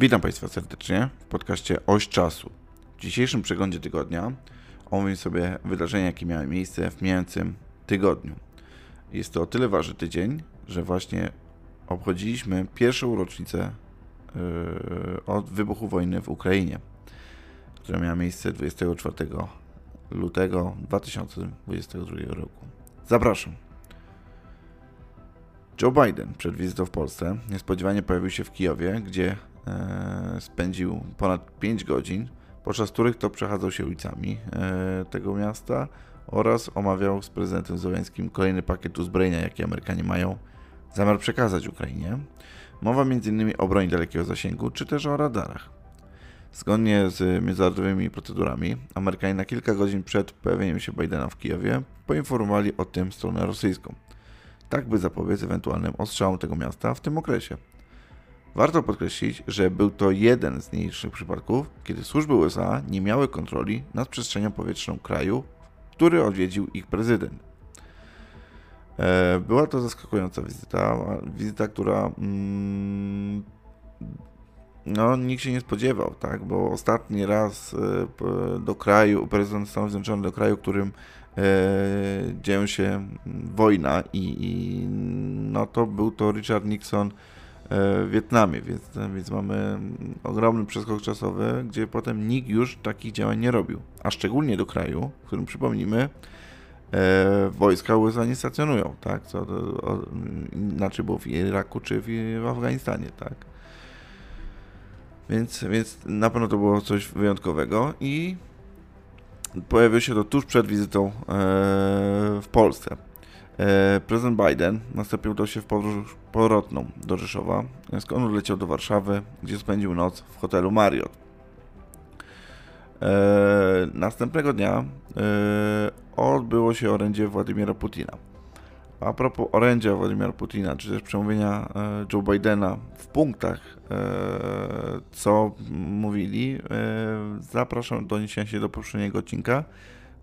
Witam Państwa serdecznie w podcaście Oś Czasu. W dzisiejszym przeglądzie tygodnia omówię sobie wydarzenia, jakie miały miejsce w mijającym tygodniu. Jest to o tyle ważny tydzień, że właśnie obchodziliśmy pierwszą rocznicę yy, od wybuchu wojny w Ukrainie, która miała miejsce 24 lutego 2022 roku. Zapraszam. Joe Biden przed wizytą w Polsce niespodziewanie pojawił się w Kijowie, gdzie spędził ponad 5 godzin, podczas których to przechadzał się ulicami e, tego miasta oraz omawiał z prezydentem Zełenskim kolejny pakiet uzbrojenia, jaki Amerykanie mają zamiar przekazać Ukrainie. Mowa m.in. o broni dalekiego zasięgu, czy też o radarach. Zgodnie z międzynarodowymi procedurami, Amerykanie na kilka godzin przed pojawieniem się Bidena w Kijowie poinformowali o tym stronę rosyjską tak by zapobiec ewentualnym ostrzałom tego miasta w tym okresie. Warto podkreślić, że był to jeden z nielicznych przypadków, kiedy służby USA nie miały kontroli nad przestrzenią powietrzną kraju, który odwiedził ich prezydent. E, była to zaskakująca wizyta, wizyta, która mm, no, nikt się nie spodziewał, tak, bo ostatni raz e, do kraju, prezydent Stanów Zjednoczonych do kraju, którym e, dzieją się wojna i, i, no to był to Richard Nixon w Wietnamie, więc, więc mamy ogromny przeskok czasowy, gdzie potem nikt już takich działań nie robił, a szczególnie do kraju, w którym przypomnijmy, e, wojska USA nie stacjonują, tak, co to, o, inaczej było w Iraku czy w, w Afganistanie, tak. Więc, więc na pewno to było coś wyjątkowego i pojawiło się to tuż przed wizytą e, w Polsce. E, prezydent Biden nastąpił do się w podróż powrotną do Rzeszowa, skąd odleciał do Warszawy, gdzie spędził noc w hotelu Marriott. E, następnego dnia odbyło się orędzie Władimira Putina. A propos orędzia Władimira Putina, czy też przemówienia Joe Bidena w punktach, co mówili, zapraszam do odniesienia się do poprzedniego odcinka,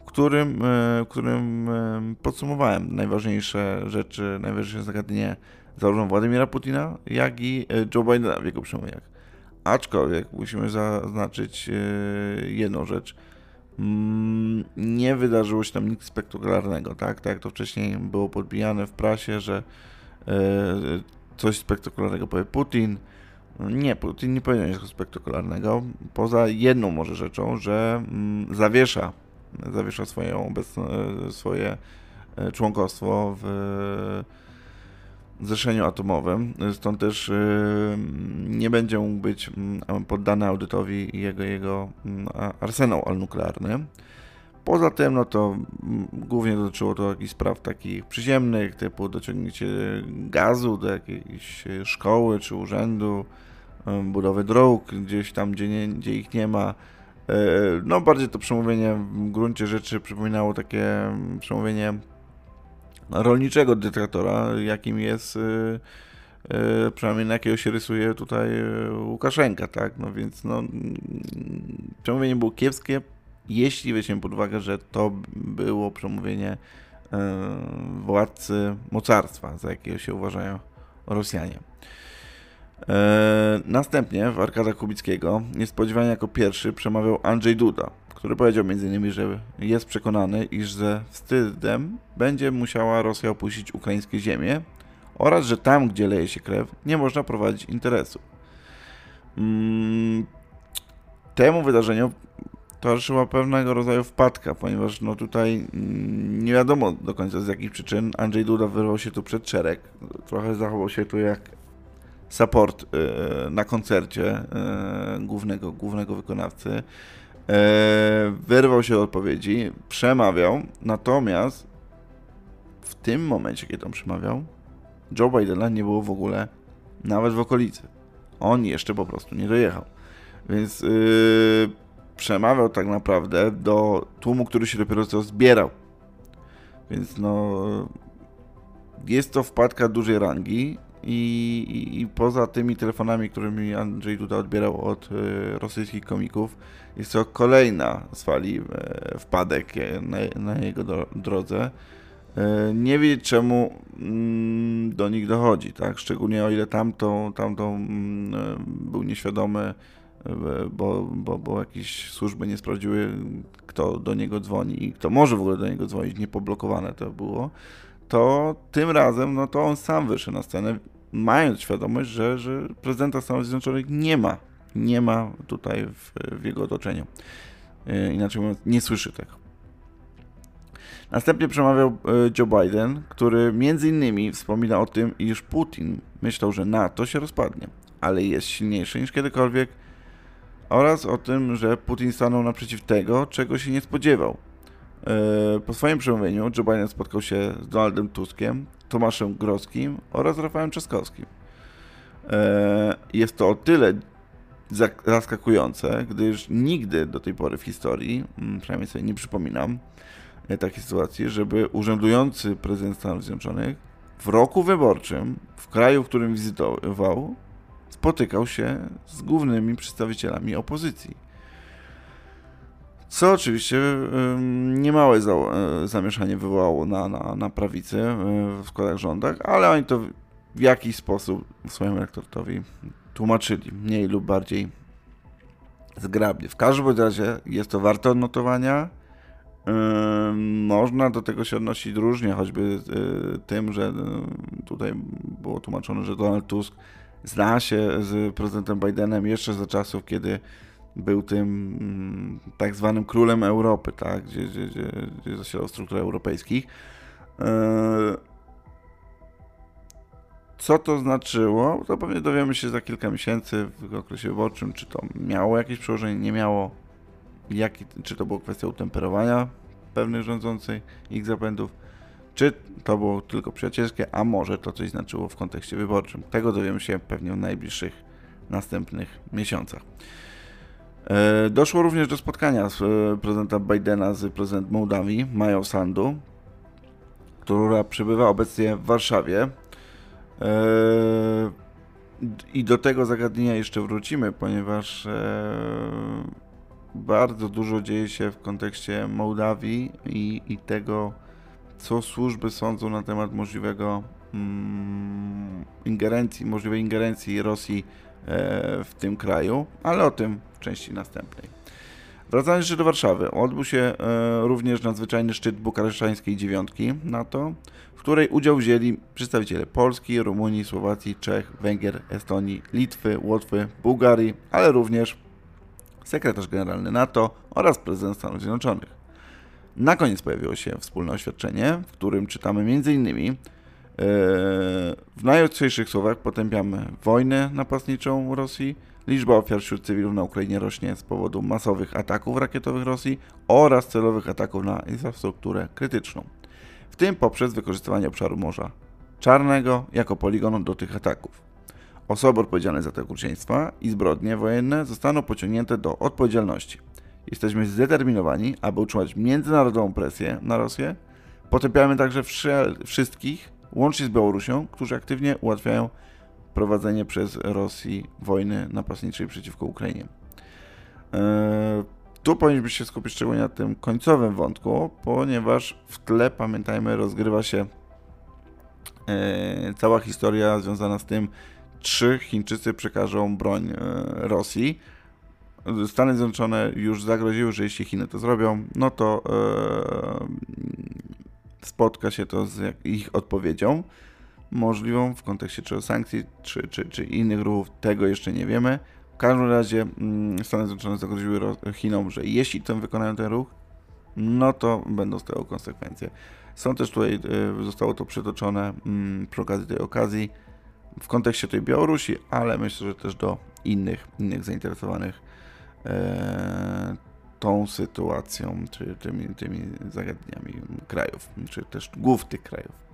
którym, w którym podsumowałem najważniejsze rzeczy, najważniejsze zagadnienie zarówno Władimira Putina, jak i Joe Bidena w jego przemówieniach. Aczkolwiek musimy zaznaczyć jedną rzecz. Nie wydarzyło się tam nic spektakularnego, tak? Tak jak to wcześniej było podbijane w prasie, że coś spektakularnego powie Putin, nie, Putin nie powiedział nic spektakularnego, poza jedną może rzeczą, że mm, zawiesza, zawiesza swoje, obecne, swoje e, członkostwo w zrzeszeniu atomowym, stąd też e, nie będzie mógł być mm, poddany audytowi jego, jego mm, arsenał nuklearny. Poza tym, no to głównie dotyczyło to jakichś spraw takich przyziemnych, typu dociągnięcie gazu do jakiejś szkoły czy urzędu, budowy dróg gdzieś tam, gdzie, nie, gdzie ich nie ma. E, no bardziej to przemówienie w gruncie rzeczy przypominało takie przemówienie rolniczego dyktatora, jakim jest e, e, przynajmniej na jakiego się rysuje tutaj Łukaszenka, tak? No więc no, przemówienie było kiepskie, jeśli weźmiemy pod uwagę, że to było przemówienie władcy mocarstwa, za jakiego się uważają Rosjanie. E, następnie w Arkada Kubickiego niespodziewanie jako pierwszy przemawiał Andrzej Duda, który powiedział m.in., że jest przekonany, iż ze wstydem będzie musiała Rosja opuścić ukraińskie ziemie oraz, że tam, gdzie leje się krew, nie można prowadzić interesu. Mm, temu wydarzeniu towarzyszyła pewnego rodzaju wpadka, ponieważ no tutaj mm, nie wiadomo do końca z jakich przyczyn Andrzej Duda wyrwał się tu przed szereg. Trochę zachował się tu jak support e, na koncercie e, głównego, głównego wykonawcy. E, wyrwał się od odpowiedzi, przemawiał, natomiast w tym momencie, kiedy on przemawiał, Joe Bidena nie było w ogóle nawet w okolicy. On jeszcze po prostu nie dojechał. Więc yy, przemawiał tak naprawdę do tłumu, który się dopiero co zbierał. Więc no, jest to wpadka dużej rangi i, i, I, poza tymi telefonami, którymi Andrzej Duda odbierał od y, rosyjskich komików, jest to kolejna z fali y, wpadek na, na jego do, drodze. e, nie wie czemu mm, do nich dochodzi, tak? Szczególnie o ile tamto, tamto mm, e, był nieświadomy, e, bo, bo, bo jakieś służby nie sprawdziły, kto do niego dzwoni i kto może w ogóle do niego dzwonić, niepoblokowane to było, to tym razem, no to on sam wyszedł na scenę, mając świadomość, że, że prezydenta Stanów Zjednoczonych nie ma, nie ma tutaj w, w jego otoczeniu. Inaczej mówiąc, nie słyszy tego. Następnie przemawiał e, Joe Biden, który między innymi wspomina o tym, iż Putin myślał, że NATO się rozpadnie, ale jest silniejszy niż kiedykolwiek oraz o tym, że Putin stanął naprzeciw tego, czego się nie spodziewał. E, po swoim przemówieniu Joe Biden spotkał się z Donaldem Tuskiem, Tomaszem Groskim oraz Rafałem Trzaskowskim. E, jest to o tyle zaskakujące, gdyż nigdy do tej pory w historii, mm, przynajmniej sobie nie przypominam, E, takiej sytuacji, żeby urzędujący prezydent Stanów Zjednoczonych w roku wyborczym, w kraju, w którym wizytował, spotykał się z głównymi przedstawicielami opozycji. Co oczywiście niemałe e, zamieszanie wywołało na, na, na prawicy e, w składach rządach, ale oni to w jakiś sposób swojemu elektoratowi tłumaczyli, mniej lub bardziej zgrabnie. W każdym razie jest to warte odnotowania można do tego się odnosić różnie, choćby y, tym, że tutaj było tłumaczone, że Donald Tusk zna się z prezydentem Bidenem jeszcze za czasów, kiedy był tym mm, tak zwanym królem Europy, tak, gdzie, gdzie, gdzie, gdzie zasiadał w strukturach europejskich. E, co to znaczyło? To pewnie dowiemy się za kilka miesięcy w okresie wyborczym, czy to miało jakieś przełożenie, nie miało jaki, czy to była kwestia utemperowania pewnych rządzących ich zapędów, czy to było tylko przyjacielskie, a może to coś znaczyło w kontekście wyborczym. Tego dowiemy się pewnie w najbliższych następnych miesiącach. E, doszło również do spotkania z e, prezydenta Bidena z prezydentem Mołdawii, Mają Sandu, która przybywa obecnie w Warszawie. E, I do tego zagadnienia jeszcze wrócimy, ponieważ bardzo dużo dzieje się w kontekście Mołdawii i, i tego, co służby sądzą na temat możliwego mm, ingerencji, możliwej ingerencji Rosji w tym kraju, ale o tym w części następnej. Wracając jeszcze do Warszawy, odbył się e, również nadzwyczajny szczyt bukaresztańskiej dziewiątki NATO, w której udział wzięli przedstawiciele Polski, Rumunii, Słowacji, Czech, Węgier, Estonii, Litwy, Łotwy, Bułgarii, ale również sekretarz generalny NATO oraz prezydent Stanów Zjednoczonych. Na koniec pojawiło się wspólne oświadczenie, w którym czytamy m.in. W najostrzejszych słowach potępiamy wojnę napastniczą Rosji, liczba ofiar wśród cywilów na Ukrainie rośnie z powodu masowych ataków rakietowych Rosji oraz celowych ataków na infrastrukturę krytyczną, w tym poprzez wykorzystywanie obszaru Morza Czarnego jako poligonu do tych ataków. Osoby odpowiedzialne za te okrucieństwa i zbrodnie wojenne zostaną pociągnięte do odpowiedzialności. Jesteśmy zdeterminowani, aby utrzymać międzynarodową presję na Rosję. Potępiamy także wszystkich, łącznie z Białorusią, którzy aktywnie ułatwiają prowadzenie przez Rosję wojny napastniczej przeciwko Ukrainie. Eee, tu powinniśmy się skupić szczególnie na tym końcowym wątku, ponieważ w tle, pamiętajmy, rozgrywa się e, cała historia związana z tym, czy Chińczycy przekażą broń e, Rosji. Stany Zjednoczone już zagroziły, że jeśli Chiny to zrobią, no to e, spotka się to z ich odpowiedzią możliwą w kontekście czy sankcji, czy, czy, czy innych ruchów, tego jeszcze nie wiemy. W każdym razie mm, Stany Zjednoczone zagroziły Chinom, że jeśli ten wykonają ten ruch, no to będą z tego konsekwencje. Są też tutaj, e, zostało to przytoczone mm, przy okazji tej okazji, w kontekście tej Białorusi, ale myślę, że też do innych, innych zainteresowanych e, tą sytuacją, czy tymi, tymi zagadnieniami krajów, czy też głów tych krajów.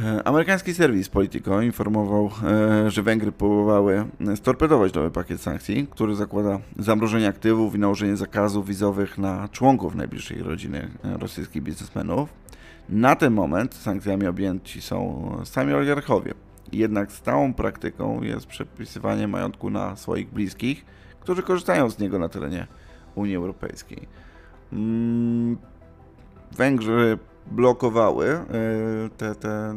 E, amerykański serwis Politico informował, e, że Węgry próbowały storpedować nowy pakiet sankcji, który zakłada zamrożenie aktywów i nałożenie zakazów wizowych na członków najbliższej rodziny rosyjskich biznesmenów. Na ten moment sankcjami objęci są sami oligarchowie, jednak stałą praktyką jest przepisywanie majątku na swoich bliskich, którzy korzystają z niego na terenie Unii Europejskiej. Mm, Węgrzy blokowały e, te, te,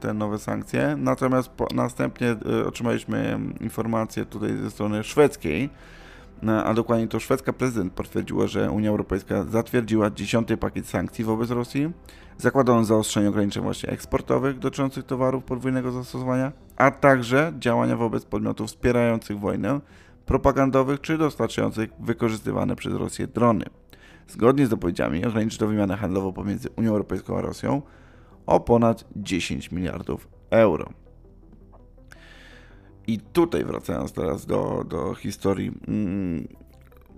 te nowe sankcje, natomiast po, następnie otrzymaliśmy informację tutaj ze strony szwedzkiej, a dokładnie to szwedzka prezydent potwierdziła, że Unia Europejska zatwierdziła dziesiąty pakiet sankcji wobec Rosji, zakładając zaostrzenie ograniczeń właśnie eksportowych dotyczących towarów podwójnego zastosowania, a także działania wobec podmiotów wspierających wojnę, propagandowych czy dostarczających wykorzystywane przez Rosję drony. Zgodnie z dopowiedziami ograniczy to wymianę handlową pomiędzy Unią Europejską a Rosją o ponad 10 miliardów euro. I tutaj wracając teraz do, do historii mm,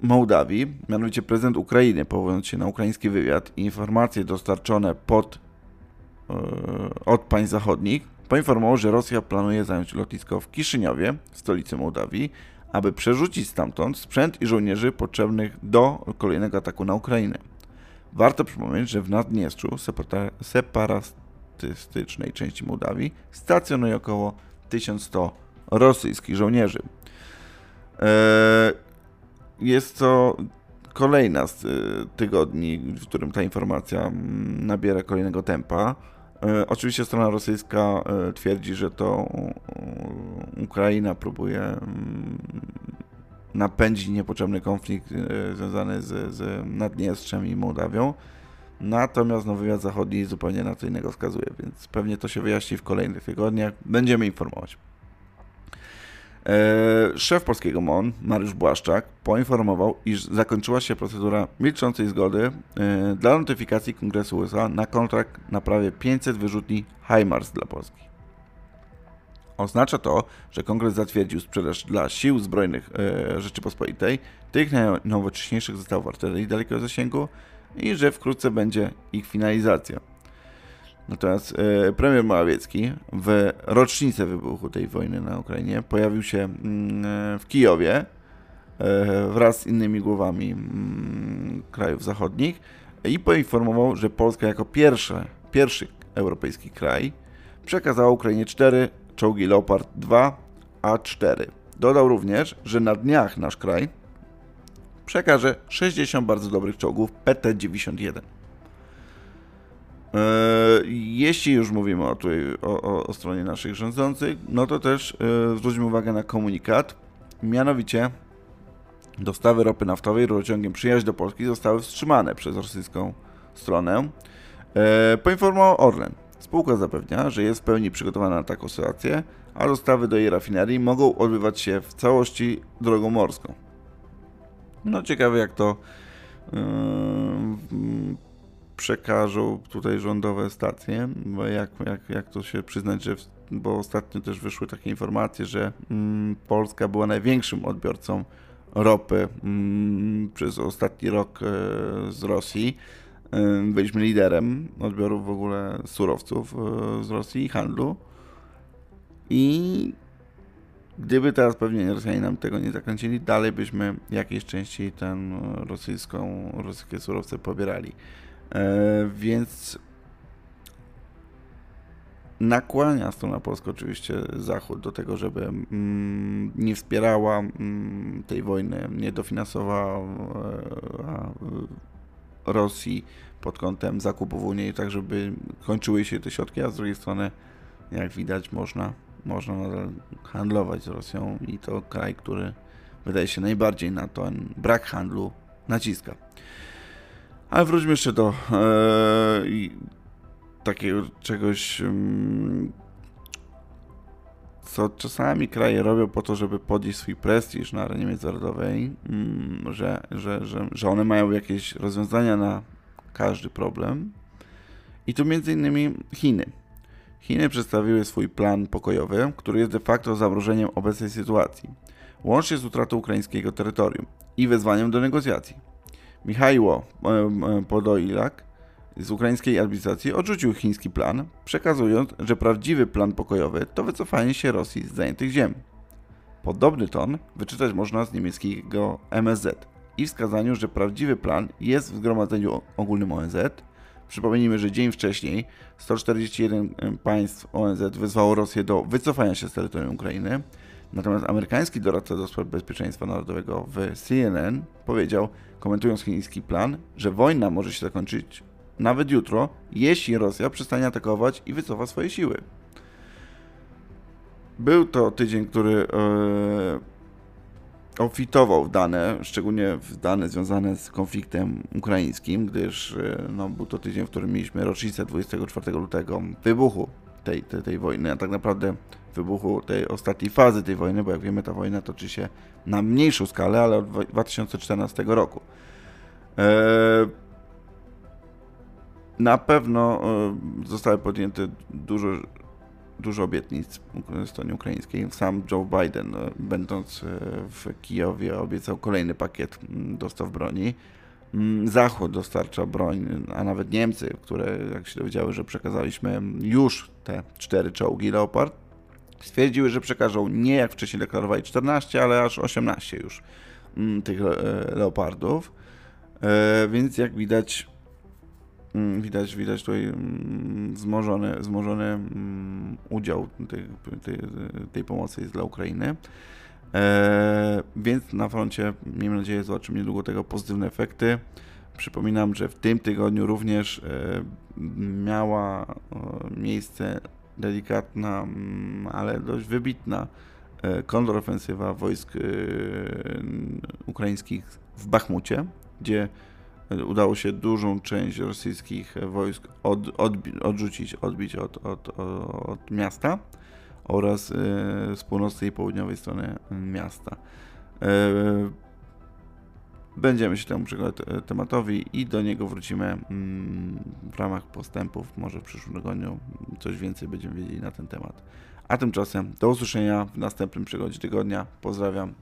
Mołdawii, mianowicie prezydent Ukrainy, powołując się na ukraiński wywiad i informacje dostarczone pod, yy, od państw zachodnich, poinformował, że Rosja planuje zająć lotnisko w Kiszyniowie, stolicy Mołdawii, aby przerzucić stamtąd sprzęt i żołnierzy potrzebnych do kolejnego ataku na Ukrainę. Warto przypomnieć, że w Naddniestrzu, separatystycznej części Mołdawii, stacjonuje około 1100 rosyjskich żołnierzy. E, jest to kolejna z e, tygodni, w którym ta informacja mm, nabiera kolejnego tempa. E, oczywiście strona rosyjska twierdzi, że to Ukraina próbuje napędzić niepotrzebny konflikt związany z, z Naddniestrzem i Mołdawią. Natomiast no, wywiad zachodni zupełnie na co innego wskazuje, więc pewnie to się wyjaśni w kolejnych tygodniach. Będziemy informować. E, szef polskiego MON, Mariusz Błaszczak, poinformował, iż zakończyła się procedura milczącej zgody e, dla notyfikacji Kongresu USA na kontrakt na prawie 500 wyrzutni HIMARS dla Polski. Oznacza to, że Kongres zatwierdził sprzedaż dla sił zbrojnych e, Rzeczypospolitej tych najnowocześniejszych zestawów artylerii dalekiego zasięgu i że wkrótce będzie ich finalizacja. Natomiast e, premier Morawiecki w rocznicę wybuchu tej wojny na Ukrainie pojawił się mm, w Kijowie e, wraz z innymi głowami mm, krajów zachodnich i poinformował, że Polska jako pierwsze, pierwszy europejski kraj przekazała Ukrainie cztery czołgi Leopard 2 A4. Dodał również, że na dniach nasz kraj przekaże 60 bardzo dobrych czołgów PT-91. E, jeśli już mówimy o, tutaj, o, o, o stronie naszych rządzących, no to też e, zwróćmy uwagę na komunikat. Mianowicie dostawy ropy naftowej rurociągiem przyjaźń do Polski zostały wstrzymane przez rosyjską stronę. E, poinformował Orlen. Spółka zapewnia, że jest w pełni przygotowana na taką sytuację, a dostawy do jej rafinerii mogą odbywać się w całości drogą morską. No ciekawe jak to yy, przekażą tutaj rządowe stacje, bo jak, jak, jak to się przyznać, że bo ostatnio też wyszły takie informacje, że mm, Polska była największym odbiorcą ropy mm, przez ostatni rok e, z Rosji. Byliśmy liderem odbioru w ogóle surowców e, z Rosji i handlu. I gdyby teraz pewnie Rosjanie nam tego nie zakręcili, dalej byśmy jakiejś części ten rosyjską, rosyjskie surowce pobierali. E, więc nakłania strona polska oczywiście Zachód do tego, żeby mm, nie wspierała mm, tej wojny, nie dofinansowała e, Rosji pod kątem zakupów Unii, tak żeby kończyły się te środki, a z drugiej strony, jak widać, można, można nadal handlować z Rosją i to kraj, który wydaje się najbardziej na ten brak handlu naciska. Ale wróćmy jeszcze do e, takiego czegoś, mm, co czasami kraje robią po to, żeby podnieść swój prestiż na arenie międzynarodowej, mm, że, że, że, że one mają jakieś rozwiązania na każdy problem. I tu między innymi Chiny. Chiny przedstawiły swój plan pokojowy, który jest de facto zamrożeniem obecnej sytuacji, łącznie z utratą ukraińskiego terytorium i wezwaniem do negocjacji. Michajło Podoilak z ukraińskiej administracji odrzucił chiński plan, przekazując, że prawdziwy plan pokojowy to wycofanie się Rosji z zajętych ziem. Podobny ton wyczytać można z niemieckiego MSZ i wskazaniu, że prawdziwy plan jest w Zgromadzeniu Ogólnym ONZ. Przypomnijmy, że dzień wcześniej 141 państw ONZ wezwało Rosję do wycofania się z terytorium Ukrainy, Natomiast amerykański doradca do spraw bezpieczeństwa narodowego w CNN powiedział, komentując chiński plan, że wojna może się zakończyć nawet jutro, jeśli Rosja przestanie atakować i wycofa swoje siły. Był to tydzień, który obfitował w dane, szczególnie w dane związane z konfliktem ukraińskim, gdyż e, no, był to tydzień, w którym mieliśmy rocznicę 24 lutego wybuchu tej, tej, tej wojny, a tak naprawdę wybuchu tej ostatniej fazy tej wojny, bo jak wiemy, ta wojna toczy się na mniejszą skalę, ale od 2014 roku. E, na pewno e, zostały podjęte dużo, dużo obietnic ze strony ukraińskiej. Sam Joe Biden, e, będąc w Kijowie, obiecał kolejny pakiet mm, dostaw broni. Mm, Zachód dostarcza broń, a nawet Niemcy, które, jak się dowiedziały, że przekazaliśmy już te cztery czołgi Leopard, stwierdziły, że przekażą nie jak wcześniej deklarowali 14, ale aż 18 już mm, tych Leopardów. Więc jak widać, widać, widać tutaj mm, wzmożony, wzmożony mm, udział tej, tej, tej pomocy jest dla Ukrainy. E, więc na froncie, miejmy nadzieję, zobaczymy niedługo tego pozytywne efekty. Przypominam, że w tym tygodniu również e, miała e, miejsce delikatna, ale dość wybitna e, kontrofensywa wojsk e, ukraińskich w Bachmucie, gdzie udało się dużą część rosyjskich wojsk od, od, odrzucić, odbić od, od, od miasta oraz e, z północnej i południowej strony miasta. E, będziemy się temu przyglądać tematowi i do niego wrócimy mm, w ramach postępów. Może w przyszłym tygodniu coś więcej będziemy wiedzieli na ten temat. A tymczasem do usłyszenia w następnym przygodzie tygodnia. Pozdrawiam.